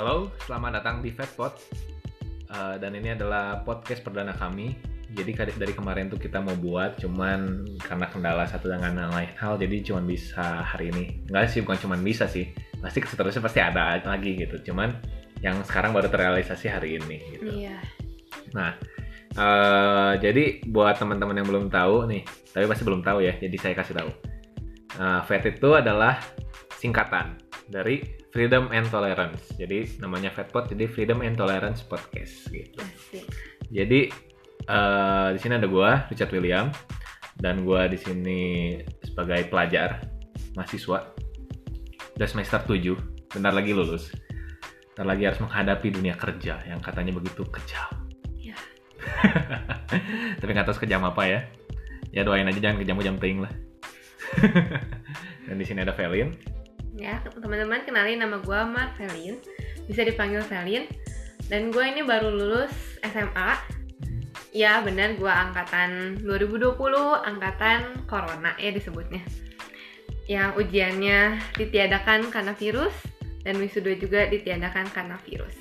Halo, selamat datang di Fatpot. Uh, dan ini adalah podcast perdana kami. Jadi dari kemarin tuh kita mau buat, cuman karena kendala satu dengan lain hal, jadi cuman bisa hari ini. Enggak sih, bukan cuman bisa sih. Pasti seterusnya pasti ada lagi gitu. Cuman yang sekarang baru terrealisasi hari ini. Gitu. Iya. Nah, uh, jadi buat teman-teman yang belum tahu nih, tapi pasti belum tahu ya, jadi saya kasih tahu. Uh, FAT itu adalah singkatan dari Freedom and Tolerance. Jadi namanya FATPod jadi Freedom and Tolerance Podcast gitu. Asik. Jadi uh, di sini ada gua Richard William dan gua di sini sebagai pelajar mahasiswa udah semester 7 bentar lagi lulus bentar lagi harus menghadapi dunia kerja yang katanya begitu kejam Ya. tapi nggak tahu sekejam apa ya ya doain aja jangan kejam-kejam ting lah dan di sini ada Velin Ya, teman-teman kenalin nama gue Mark Velin. Bisa dipanggil Velin. Dan gue ini baru lulus SMA. Ya, benar gue angkatan 2020, angkatan corona ya disebutnya. Yang ujiannya ditiadakan karena virus dan wisuda juga ditiadakan karena virus.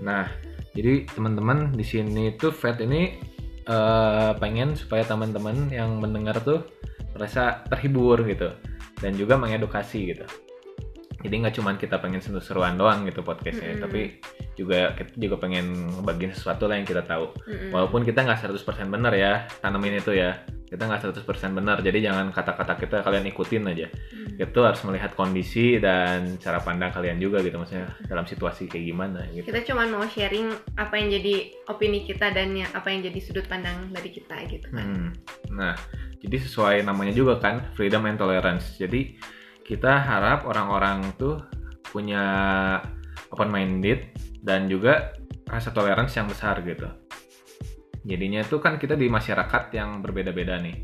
Nah, jadi teman-teman di sini tuh Fed ini eh, pengen supaya teman-teman yang mendengar tuh merasa terhibur gitu dan juga mengedukasi gitu. Jadi nggak cuman kita pengen seru-seruan doang gitu podcastnya, Mm-mm. tapi juga kita juga pengen ngebagiin sesuatu lah yang kita tahu. Mm-mm. Walaupun kita nggak 100% benar ya, tanemin itu ya. Kita nggak 100% benar, jadi jangan kata-kata kita kalian ikutin aja. Mm. Itu harus melihat kondisi dan cara pandang kalian juga gitu, maksudnya dalam situasi kayak gimana gitu. Kita cuma mau sharing apa yang jadi opini kita dan ya, apa yang jadi sudut pandang dari kita gitu kan. Hmm. Nah, jadi sesuai namanya juga kan, freedom and tolerance. Jadi kita harap orang-orang tuh punya open minded dan juga rasa toleransi yang besar gitu. Jadinya itu kan kita di masyarakat yang berbeda-beda nih.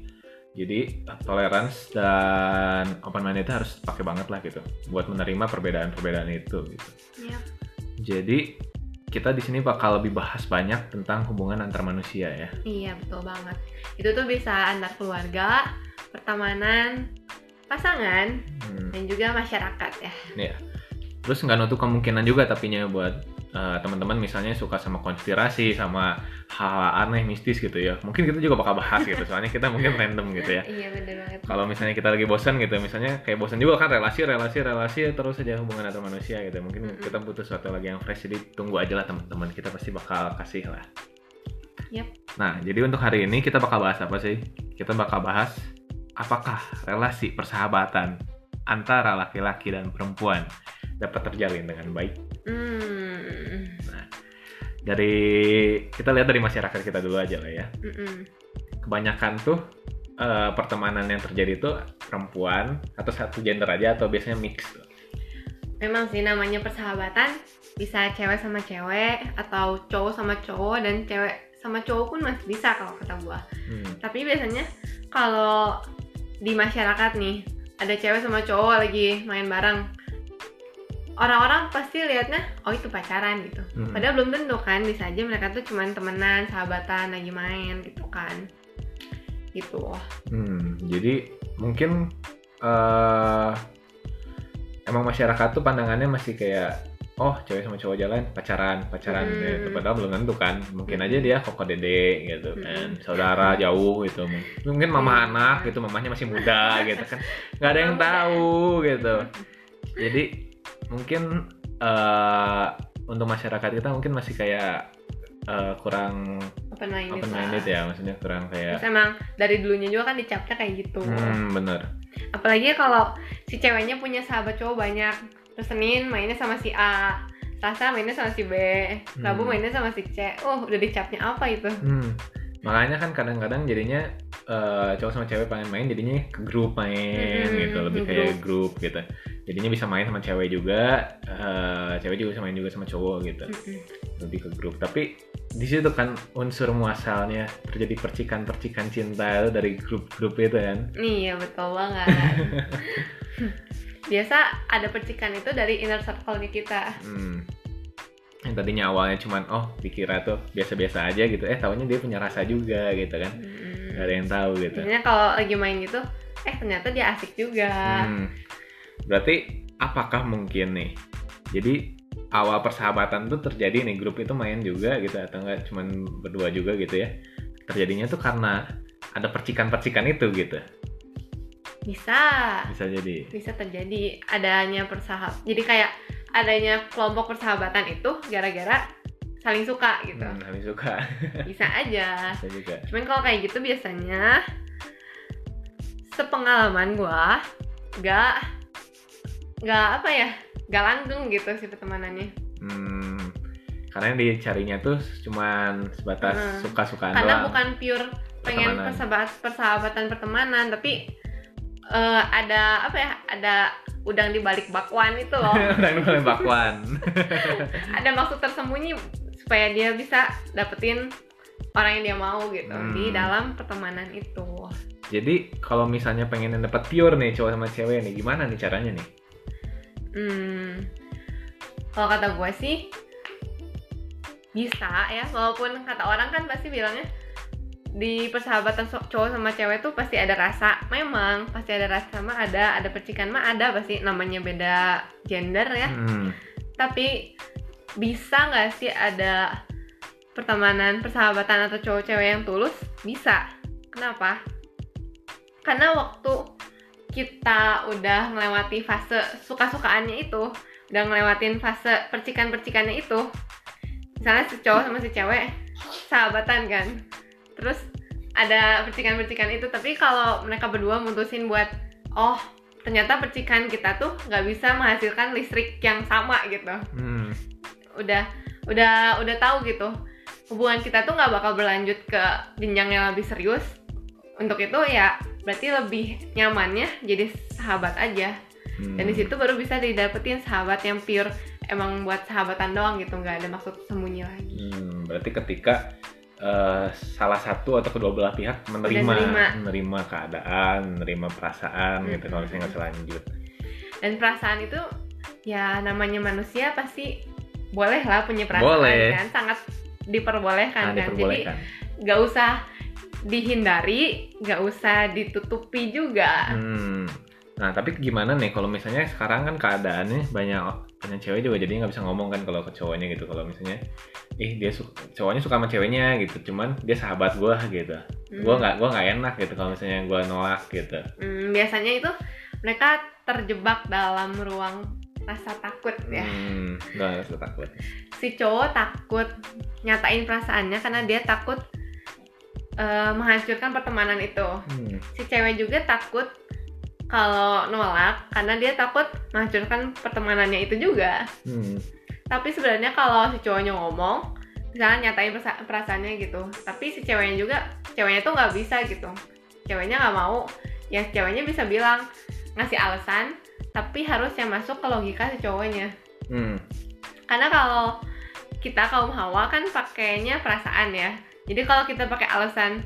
Jadi tolerance dan open minded itu harus pakai banget lah gitu buat menerima perbedaan-perbedaan itu gitu. Yap. Jadi kita di sini bakal lebih bahas banyak tentang hubungan antar manusia ya. Iya betul banget. Itu tuh bisa antar keluarga, pertemanan, pasangan, Hmm. dan juga masyarakat ya. Iya. Terus nggak nutup kemungkinan juga tapinya buat uh, teman-teman misalnya suka sama konspirasi sama hal aneh mistis gitu ya. Mungkin kita juga bakal bahas gitu soalnya kita mungkin random gitu ya. Iya bener banget. Kalau misalnya kita lagi bosan gitu, misalnya kayak bosan juga kan relasi, relasi, relasi terus saja hubungan antar manusia gitu. Mungkin Mm-mm. kita butuh sesuatu lagi yang fresh, jadi tunggu aja lah teman-teman. Kita pasti bakal kasih lah. Yap. Nah, jadi untuk hari ini kita bakal bahas apa sih? Kita bakal bahas apakah relasi persahabatan antara laki-laki dan perempuan dapat terjalin dengan baik. Hmm. Dari kita lihat dari masyarakat kita dulu aja lah ya. Mm-mm. Kebanyakan tuh eh, pertemanan yang terjadi itu perempuan atau satu gender aja atau biasanya mix. tuh. Memang sih namanya persahabatan bisa cewek sama cewek atau cowok sama cowok dan cewek sama cowok pun masih bisa kalau kata gua. Hmm. Tapi biasanya kalau di masyarakat nih ada cewek sama cowok lagi main bareng orang-orang pasti liatnya oh itu pacaran gitu Hmm. padahal belum tentu kan bisa aja mereka tuh cuman temenan sahabatan lagi main gitu kan gitu Hmm, jadi mungkin eh emang masyarakat tuh pandangannya masih kayak oh cewek sama cowok jalan pacaran pacaran Hmm. gitu. Padahal belum tentu kan. Mungkin aja Hmm. dia koko dede gitu kan, Hmm. saudara jauh gitu. Mungkin mama Hmm. anak gitu, mamahnya masih muda gitu kan. nggak ada yang tahu gitu. Jadi mungkin eh untuk masyarakat kita mungkin masih kayak eh, kurang open minded, open minded ya, maksudnya kurang kayak terus emang dari dulunya juga kan dicapnya kayak gitu hmm bener. apalagi kalau si ceweknya punya sahabat cowok banyak terus Senin mainnya sama si A Selasa mainnya sama si B Rabu Hmm. mainnya sama si C oh udah dicapnya apa itu Hmm. Makanya kan kadang-kadang jadinya eh, cowok sama cewek pengen main jadinya ke grup main Mm-mm, gitu, lebih kayak grup gitu. Jadinya bisa main sama cewek juga, eh, cewek juga bisa main juga sama cowok gitu, Mm-mm. lebih ke grup. Tapi di situ kan unsur muasalnya terjadi percikan-percikan cinta itu dari grup-grup itu kan. Iya betul banget. Biasa ada percikan itu dari inner circle kita. Hmm. Yang tadinya awalnya cuman oh dikira tuh biasa-biasa aja gitu, eh tahunya dia punya rasa juga gitu kan. Hmm. Gak ada yang tahu gitu. Biasanya kalau lagi main gitu, eh ternyata dia asik juga. Hmm. Berarti apakah mungkin nih Jadi awal persahabatan tuh terjadi nih grup itu main juga gitu atau enggak cuman berdua juga gitu ya. Terjadinya tuh karena ada percikan-percikan itu gitu. Bisa. Bisa jadi. Bisa terjadi adanya persahab. Jadi kayak adanya kelompok persahabatan itu gara-gara saling suka gitu. Hmm, kami suka. Bisa aja. Bisa juga. Cuman kalau kayak gitu biasanya sepengalaman gua nggak nggak apa ya nggak langgeng gitu sih pertemanannya Hmm, karena yang dicarinya tuh cuman sebatas Hmm. suka-sukaan karena doang. bukan pure pengen persahabat persahabatan pertemanan tapi eh, ada apa ya ada udang di balik bakwan itu loh Orang yang bakwan. ada maksud tersembunyi supaya dia bisa dapetin orang yang dia mau gitu di Hmm. dalam pertemanan itu Jadi kalau misalnya pengen dapat pure nih cowok sama cewek nih, gimana nih caranya nih? Hmm, kalau kata gue sih bisa ya, walaupun kata orang kan pasti bilangnya di persahabatan cowok sama cewek tuh pasti ada rasa. Memang pasti ada rasa mah ada, ada percikan mah ada pasti namanya beda gender ya. Hmm, Tapi bisa nggak sih ada pertemanan, persahabatan atau cowok cewek yang tulus? Bisa. Kenapa? Karena waktu kita udah melewati fase suka-sukaannya itu, udah ngelewatin fase percikan-percikannya itu, misalnya si cowok sama si cewek sahabatan kan, terus ada percikan-percikan itu, tapi kalau mereka berdua mutusin buat, oh ternyata percikan kita tuh nggak bisa menghasilkan listrik yang sama gitu. Hmm, udah udah udah tahu gitu. Hubungan kita tuh nggak bakal berlanjut ke jenjang yang lebih serius. Untuk itu ya berarti lebih nyamannya jadi sahabat aja hmm. dan di situ baru bisa didapetin sahabat yang pure emang buat sahabatan doang gitu nggak ada maksud sembunyi lagi Hmm, berarti ketika eh, salah satu atau kedua belah pihak menerima, nerima. menerima keadaan, menerima perasaan gitu kalau misalnya nggak selanjut. dan perasaan itu ya namanya manusia pasti boleh lah punya perasaan Boleh. kan sangat diperbolehkan Nah, kan jadi nggak usah dihindari nggak usah ditutupi juga Hmm. Nah, tapi gimana nih kalau misalnya sekarang kan keadaannya banyak banyak cewek juga jadi nggak bisa ngomong kan kalau ke cowoknya gitu kalau misalnya ih dia su- cowoknya suka sama ceweknya gitu cuman dia sahabat gua gitu Hmm. gua nggak gua nggak enak gitu kalau misalnya gua nolak gitu Hmm, biasanya itu mereka terjebak dalam ruang rasa takut ya. hmm usah takut Si cowok takut nyatain perasaannya karena dia takut eh, menghancurkan pertemanan itu. hmm. Si cewek juga takut kalau nolak karena dia takut menghancurkan pertemanannya itu juga. Hmm. Tapi sebenarnya kalau si cowoknya ngomong, misalnya nyatain perasa- perasaannya gitu, tapi si ceweknya juga, ceweknya tuh nggak bisa gitu. Ceweknya nggak mau, ya ceweknya bisa bilang ngasih alasan, tapi harus yang masuk ke logika si cowoknya. Hmm. Karena kalau kita kaum hawa kan pakainya perasaan ya. Jadi kalau kita pakai alasan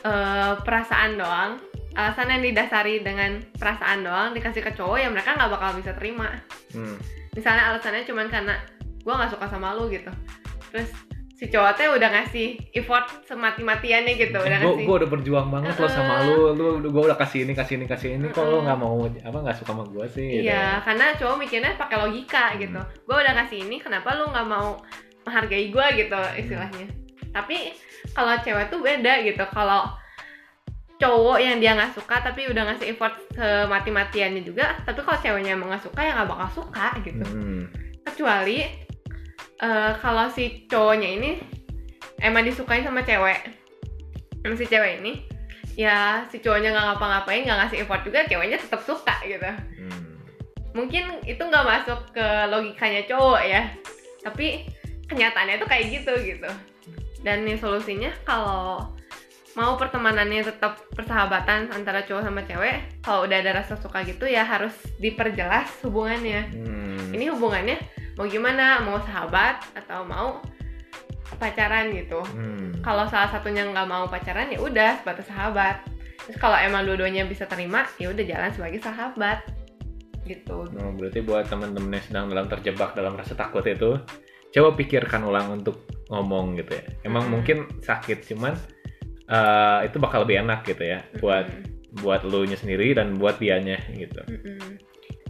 eh, perasaan doang, alasan yang didasari dengan perasaan doang dikasih ke cowok ya mereka nggak bakal bisa terima Hmm. misalnya alasannya cuman karena gue nggak suka sama lu gitu terus si cowok teh udah ngasih effort semati-matiannya gitu udah Gue ngasih udah berjuang banget lo sama lu, lu gue udah kasih ini kasih ini kasih ini, kok lo nggak mau apa nggak suka sama gue sih? gitu. iya karena cowok mikirnya pakai logika gitu gue udah kasih ini kenapa lu nggak mau menghargai gue gitu istilahnya tapi kalau cewek tuh beda gitu. Kalau cowok yang dia nggak suka tapi udah ngasih effort semati-matiannya juga tapi kalau ceweknya emang nggak suka ya nggak bakal suka gitu. Hmm. kecuali eh, kalau si cowoknya ini emang disukai sama cewek sama si cewek ini ya si cowoknya nggak ngapa-ngapain nggak ngasih effort juga ceweknya tetap suka gitu. Hmm. mungkin itu nggak masuk ke logikanya cowok ya. Tapi kenyataannya tuh kayak gitu gitu dan nih solusinya kalau mau pertemanannya tetap persahabatan antara cowok sama cewek kalau udah ada rasa suka gitu ya harus diperjelas hubungannya. Hmm. ini hubungannya mau gimana? Mau sahabat atau mau pacaran gitu. Hmm. kalau salah satunya nggak mau pacaran ya udah sebatas sahabat. Terus kalau emang dua-duanya bisa terima ya udah jalan sebagai sahabat. Gitu. Oh, berarti buat teman-teman yang sedang dalam terjebak dalam rasa takut itu, coba pikirkan ulang untuk ngomong gitu ya. Emang Mm-mm. mungkin sakit, cuman eh, itu bakal lebih enak gitu ya buat Mm-mm. buat lu nya sendiri dan buat dianya gitu. Mm-mm.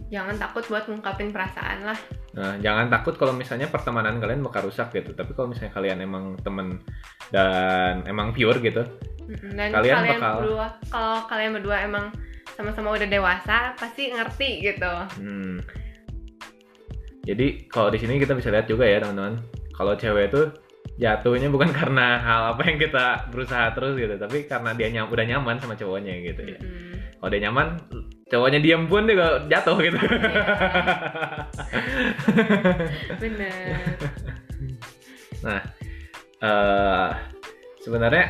jangan takut buat ngungkapin perasaan lah Nah, jangan takut kalau misalnya pertemanan kalian bakal rusak gitu. Tapi kalau misalnya kalian emang temen dan emang pure gitu, Mm-mm. Dan Kalian kalian, bakal- berdua, kalau kalian berdua emang sama-sama udah dewasa, pasti ngerti gitu. hmm. Jadi kalau di sini kita bisa lihat juga ya teman-teman, kalau cewek itu jatuhnya bukan karena hal apa yang kita berusaha terus gitu, tapi karena dia nyam, udah nyaman sama cowoknya gitu ya. Mm-mm. Kalau dia nyaman, cowoknya diem pun juga jatuh gitu. Bener. Nah, eh sebenarnya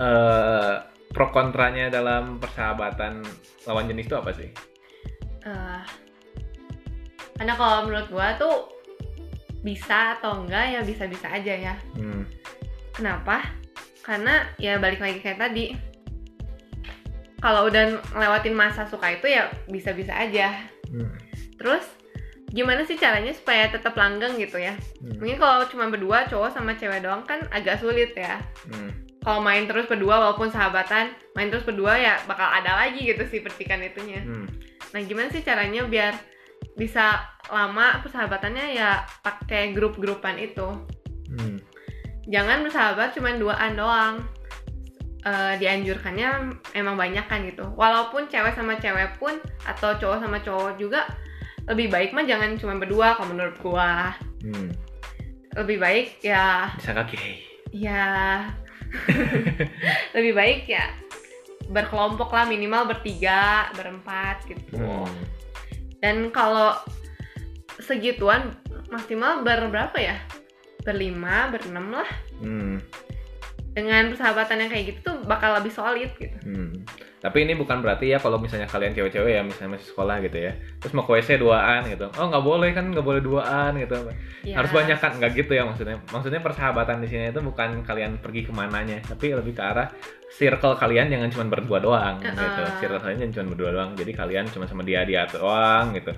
eh pro kontranya dalam persahabatan lawan jenis itu apa sih? Eh, karena kalau menurut gua tuh bisa atau enggak ya bisa-bisa aja ya. Hmm. Kenapa? Karena ya balik lagi kayak tadi. Kalau udah ngelewatin masa suka itu ya bisa-bisa aja. Hmm. Terus gimana sih caranya supaya tetap langgeng gitu ya? Hmm. Mungkin kalau cuma berdua cowok sama cewek doang kan agak sulit ya. Hmm. Kalau main terus berdua walaupun sahabatan, main terus berdua ya bakal ada lagi gitu sih percikan itunya. Hmm. Nah, gimana sih caranya biar bisa lama persahabatannya ya pakai grup-grupan itu. Hmm. Jangan bersahabat cuma duaan doang. Eh, dianjurkannya emang banyak kan gitu. Walaupun cewek sama cewek pun atau cowok sama cowok juga lebih baik mah jangan cuma berdua kalau menurut gua. Hmm. Lebih baik ya Bisa kaki. ya lebih baik ya berkelompok lah minimal bertiga berempat gitu Hmm. Dan kalau segituan maksimal berberapa ya berlima berenam lah Hmm. dengan persahabatan yang kayak gitu tuh bakal lebih solid gitu Hmm. Tapi ini bukan berarti ya kalau misalnya kalian cewek-cewek ya misalnya masih sekolah gitu ya, terus mau ke WC duaan gitu, oh nggak boleh kan nggak boleh duaan gitu, ya, harus banyak kan nggak gitu ya maksudnya. Maksudnya persahabatan di sini itu bukan kalian pergi ke mananya, tapi lebih ke arah circle kalian jangan cuma berdua doang Uh-uh. gitu. Circle kalian jangan cuma berdua doang, jadi kalian cuma sama dia dia doang gitu.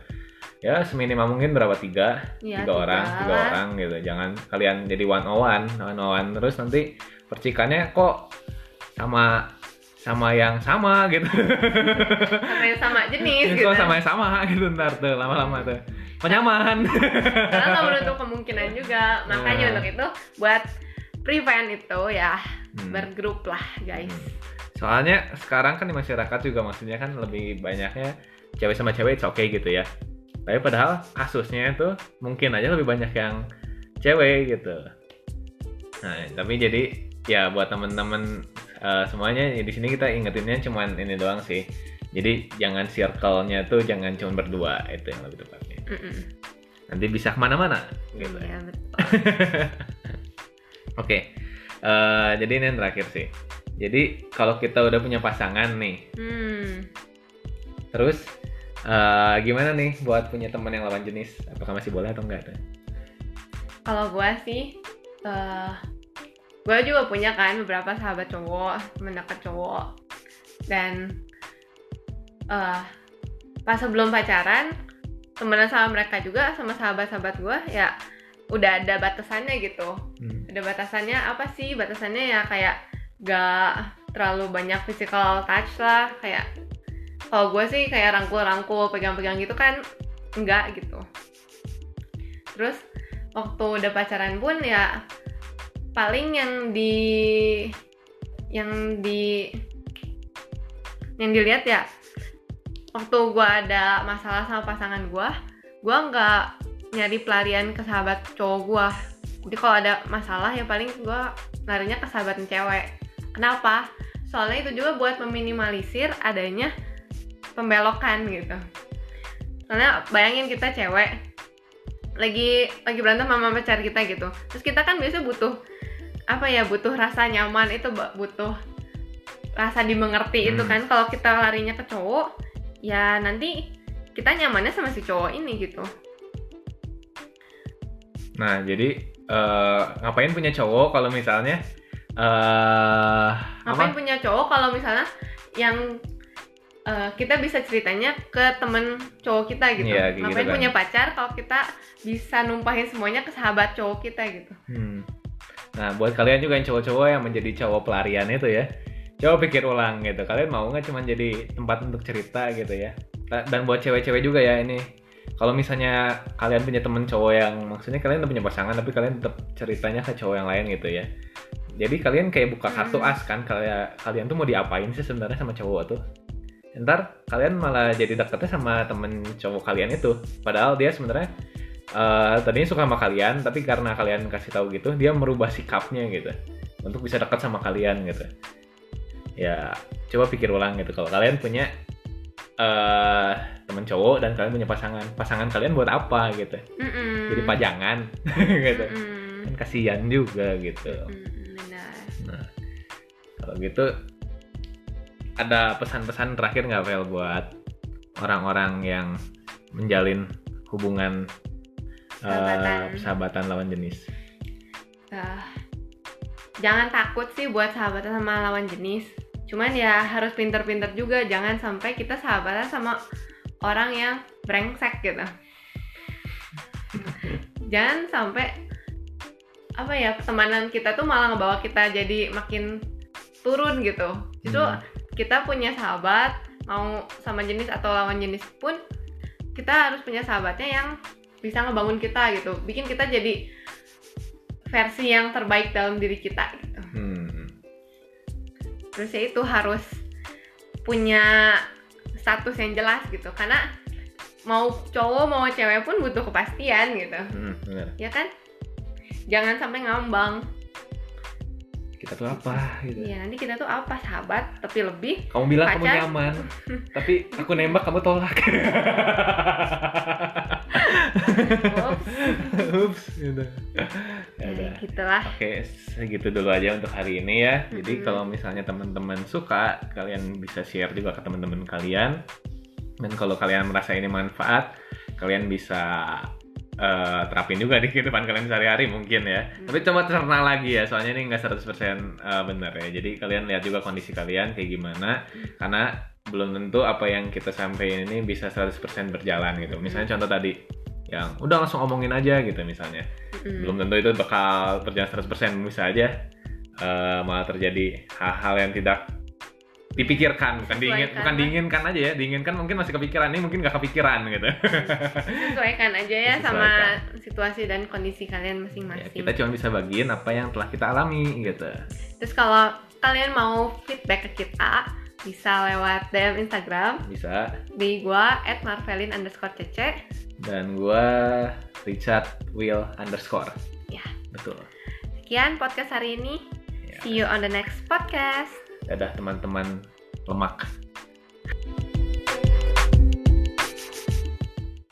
Ya seminimal mungkin berapa tiga, Ya, tiga orang, tiga orang gitu. Jangan kalian jadi one on one, one on one terus nanti percikannya kok sama sama yang sama gitu. sama yang sama jenis gitu sama yang sama gitu ntar tuh lama-lama tuh. Kok nyaman. karena nggak menutup kemungkinan juga makanya Nah. untuk itu buat prevent itu ya Hmm. bergrup lah guys Soalnya sekarang kan di masyarakat juga maksudnya kan lebih banyaknya cewek sama cewek it's okay gitu ya. Tapi padahal kasusnya itu mungkin aja lebih banyak yang cewek gitu. Nah, tapi jadi ya buat temen-temen eh, semuanya ya di sini kita ingetinnya cuman ini doang sih. Jadi jangan circle-nya tuh jangan cuma berdua itu yang lebih tepatnya. Mm-mm. Nanti bisa ke mana-mana gitu. Iya, betul. Oke, eh, jadi ini yang terakhir sih. Jadi kalau kita udah punya pasangan nih, Hmm. terus eh, gimana nih buat punya teman yang lawan jenis? Apakah masih boleh atau enggak? tuh? Kalau gue sih, eh gue juga punya kan beberapa sahabat cowok, temen dekat cowok, dan eh pas sebelum pacaran temenan sama mereka juga sama sahabat-sahabat gue ya udah ada batasannya gitu. Hmm. Ada batasannya apa sih? Batasannya ya kayak gak terlalu banyak physical touch lah, kayak kalau gue sih kayak rangkul-rangkul, pegang-pegang gitu kan enggak gitu. Terus waktu udah pacaran pun ya paling yang di yang di yang dilihat ya waktu gua ada masalah sama pasangan gua gua nggak nyari pelarian ke sahabat cowok gua. Jadi kalau ada masalah ya paling gua larinya ke sahabat cewek. Kenapa? Soalnya itu juga buat meminimalisir adanya pembelokan gitu. Soalnya bayangin kita cewek lagi lagi berantem sama pacar kita gitu. Terus kita kan biasa butuh apa ya butuh rasa nyaman itu butuh rasa dimengerti itu Hmm. kan kalau kita larinya ke cowok ya nanti kita nyamannya sama si cowok ini gitu Nah, jadi eh, ngapain punya cowok kalau misalnya eh ngapain apa? punya cowok kalau misalnya yang eh, kita bisa ceritanya ke temen cowok kita gitu kayak gitu ngapain kan. punya pacar kalau kita bisa numpahin semuanya ke sahabat cowok kita gitu Hmm. Nah, buat kalian juga yang cowok-cowok yang menjadi cowok pelarian itu ya, coba pikir ulang gitu. Kalian mau nggak cuma jadi tempat untuk cerita gitu ya? Dan buat cewek-cewek juga ya ini, kalau misalnya kalian punya temen cowok yang maksudnya kalian udah punya pasangan tapi kalian tetap ceritanya ke cowok yang lain gitu ya jadi kalian kayak buka kartu Hmm. as kan kalian kalian tuh mau diapain sih sebenarnya sama cowok tuh ntar kalian malah jadi deketnya sama temen cowok kalian itu padahal dia sebenarnya eh, tadinya suka sama kalian tapi karena kalian kasih tahu gitu dia merubah sikapnya gitu. Untuk bisa dekat sama kalian gitu. Ya coba pikir ulang gitu. Kalau kalian punya eh temen cowok dan kalian punya pasangan pasangan kalian buat apa gitu? Mm-mm. jadi pajangan. Gitu. Mm-mm. kan kasihan juga gitu. Benar. Nah kalau gitu ada pesan-pesan terakhir nggak Vel buat orang-orang yang menjalin hubungan Sahabatan. persahabatan lawan jenis. Ah, jangan takut sih buat sahabatan sama lawan jenis. Cuman ya harus pinter-pinter juga. Jangan sampai kita sahabatan sama orang yang brengsek gitu. Jangan sampai apa ya pertemanan kita tuh malah ngebawa kita jadi makin turun gitu. Justru Hmm. kita punya sahabat mau sama jenis atau lawan jenis pun kita harus punya sahabatnya yang bisa ngebangun kita gitu. Bikin kita jadi versi yang terbaik dalam diri kita gitu. Hmm. terus ya itu harus punya status yang jelas gitu. Karena mau cowok mau cewek pun butuh kepastian gitu. Hmm, bener. ya kan? Jangan sampai ngambang. Kita tuh apa gitu. Ya nanti kita tuh apa? Sahabat tapi lebih kamu bilang kamu Pacar. nyaman tapi aku nembak kamu tolak Ups. ups gitu ya udah ya, gitulah Oke, segitu dulu aja untuk hari ini ya. Jadi Mhm. kalau misalnya teman-teman suka, kalian bisa share juga ke teman-teman kalian. Dan kalau kalian merasa ini manfaat, kalian bisa eh, terapin juga di kehidupan kalian sehari-hari mungkin ya. Tapi coba terna lagi ya, soalnya ini nggak 100% eh, benar ya. Jadi kalian lihat juga kondisi kalian kayak gimana, karena belum tentu apa yang kita sampaikan ini bisa 100% berjalan gitu. Misalnya contoh tadi, yang udah langsung omongin aja gitu misalnya. Mm. belum tentu itu bakal berjalan 100% bisa aja eh, malah terjadi hal-hal yang tidak dipikirkan bukan diingin bukan diinginkan aja ya diinginkan mungkin masih kepikiran ini mungkin gak kepikiran gitu. Sesuaikan aja ya sama situasi dan kondisi kalian ya, masing-masing. kita cuma bisa bagiin apa yang telah kita alami gitu. Terus kalau kalian mau feedback ke kita bisa lewat DM Instagram. Bisa. Di gua at marvelin underscore cece dan gua Richard Will underscore. Ya. betul. Sekian podcast hari ini. Ya. see you on the next podcast. Dadah teman-teman lemak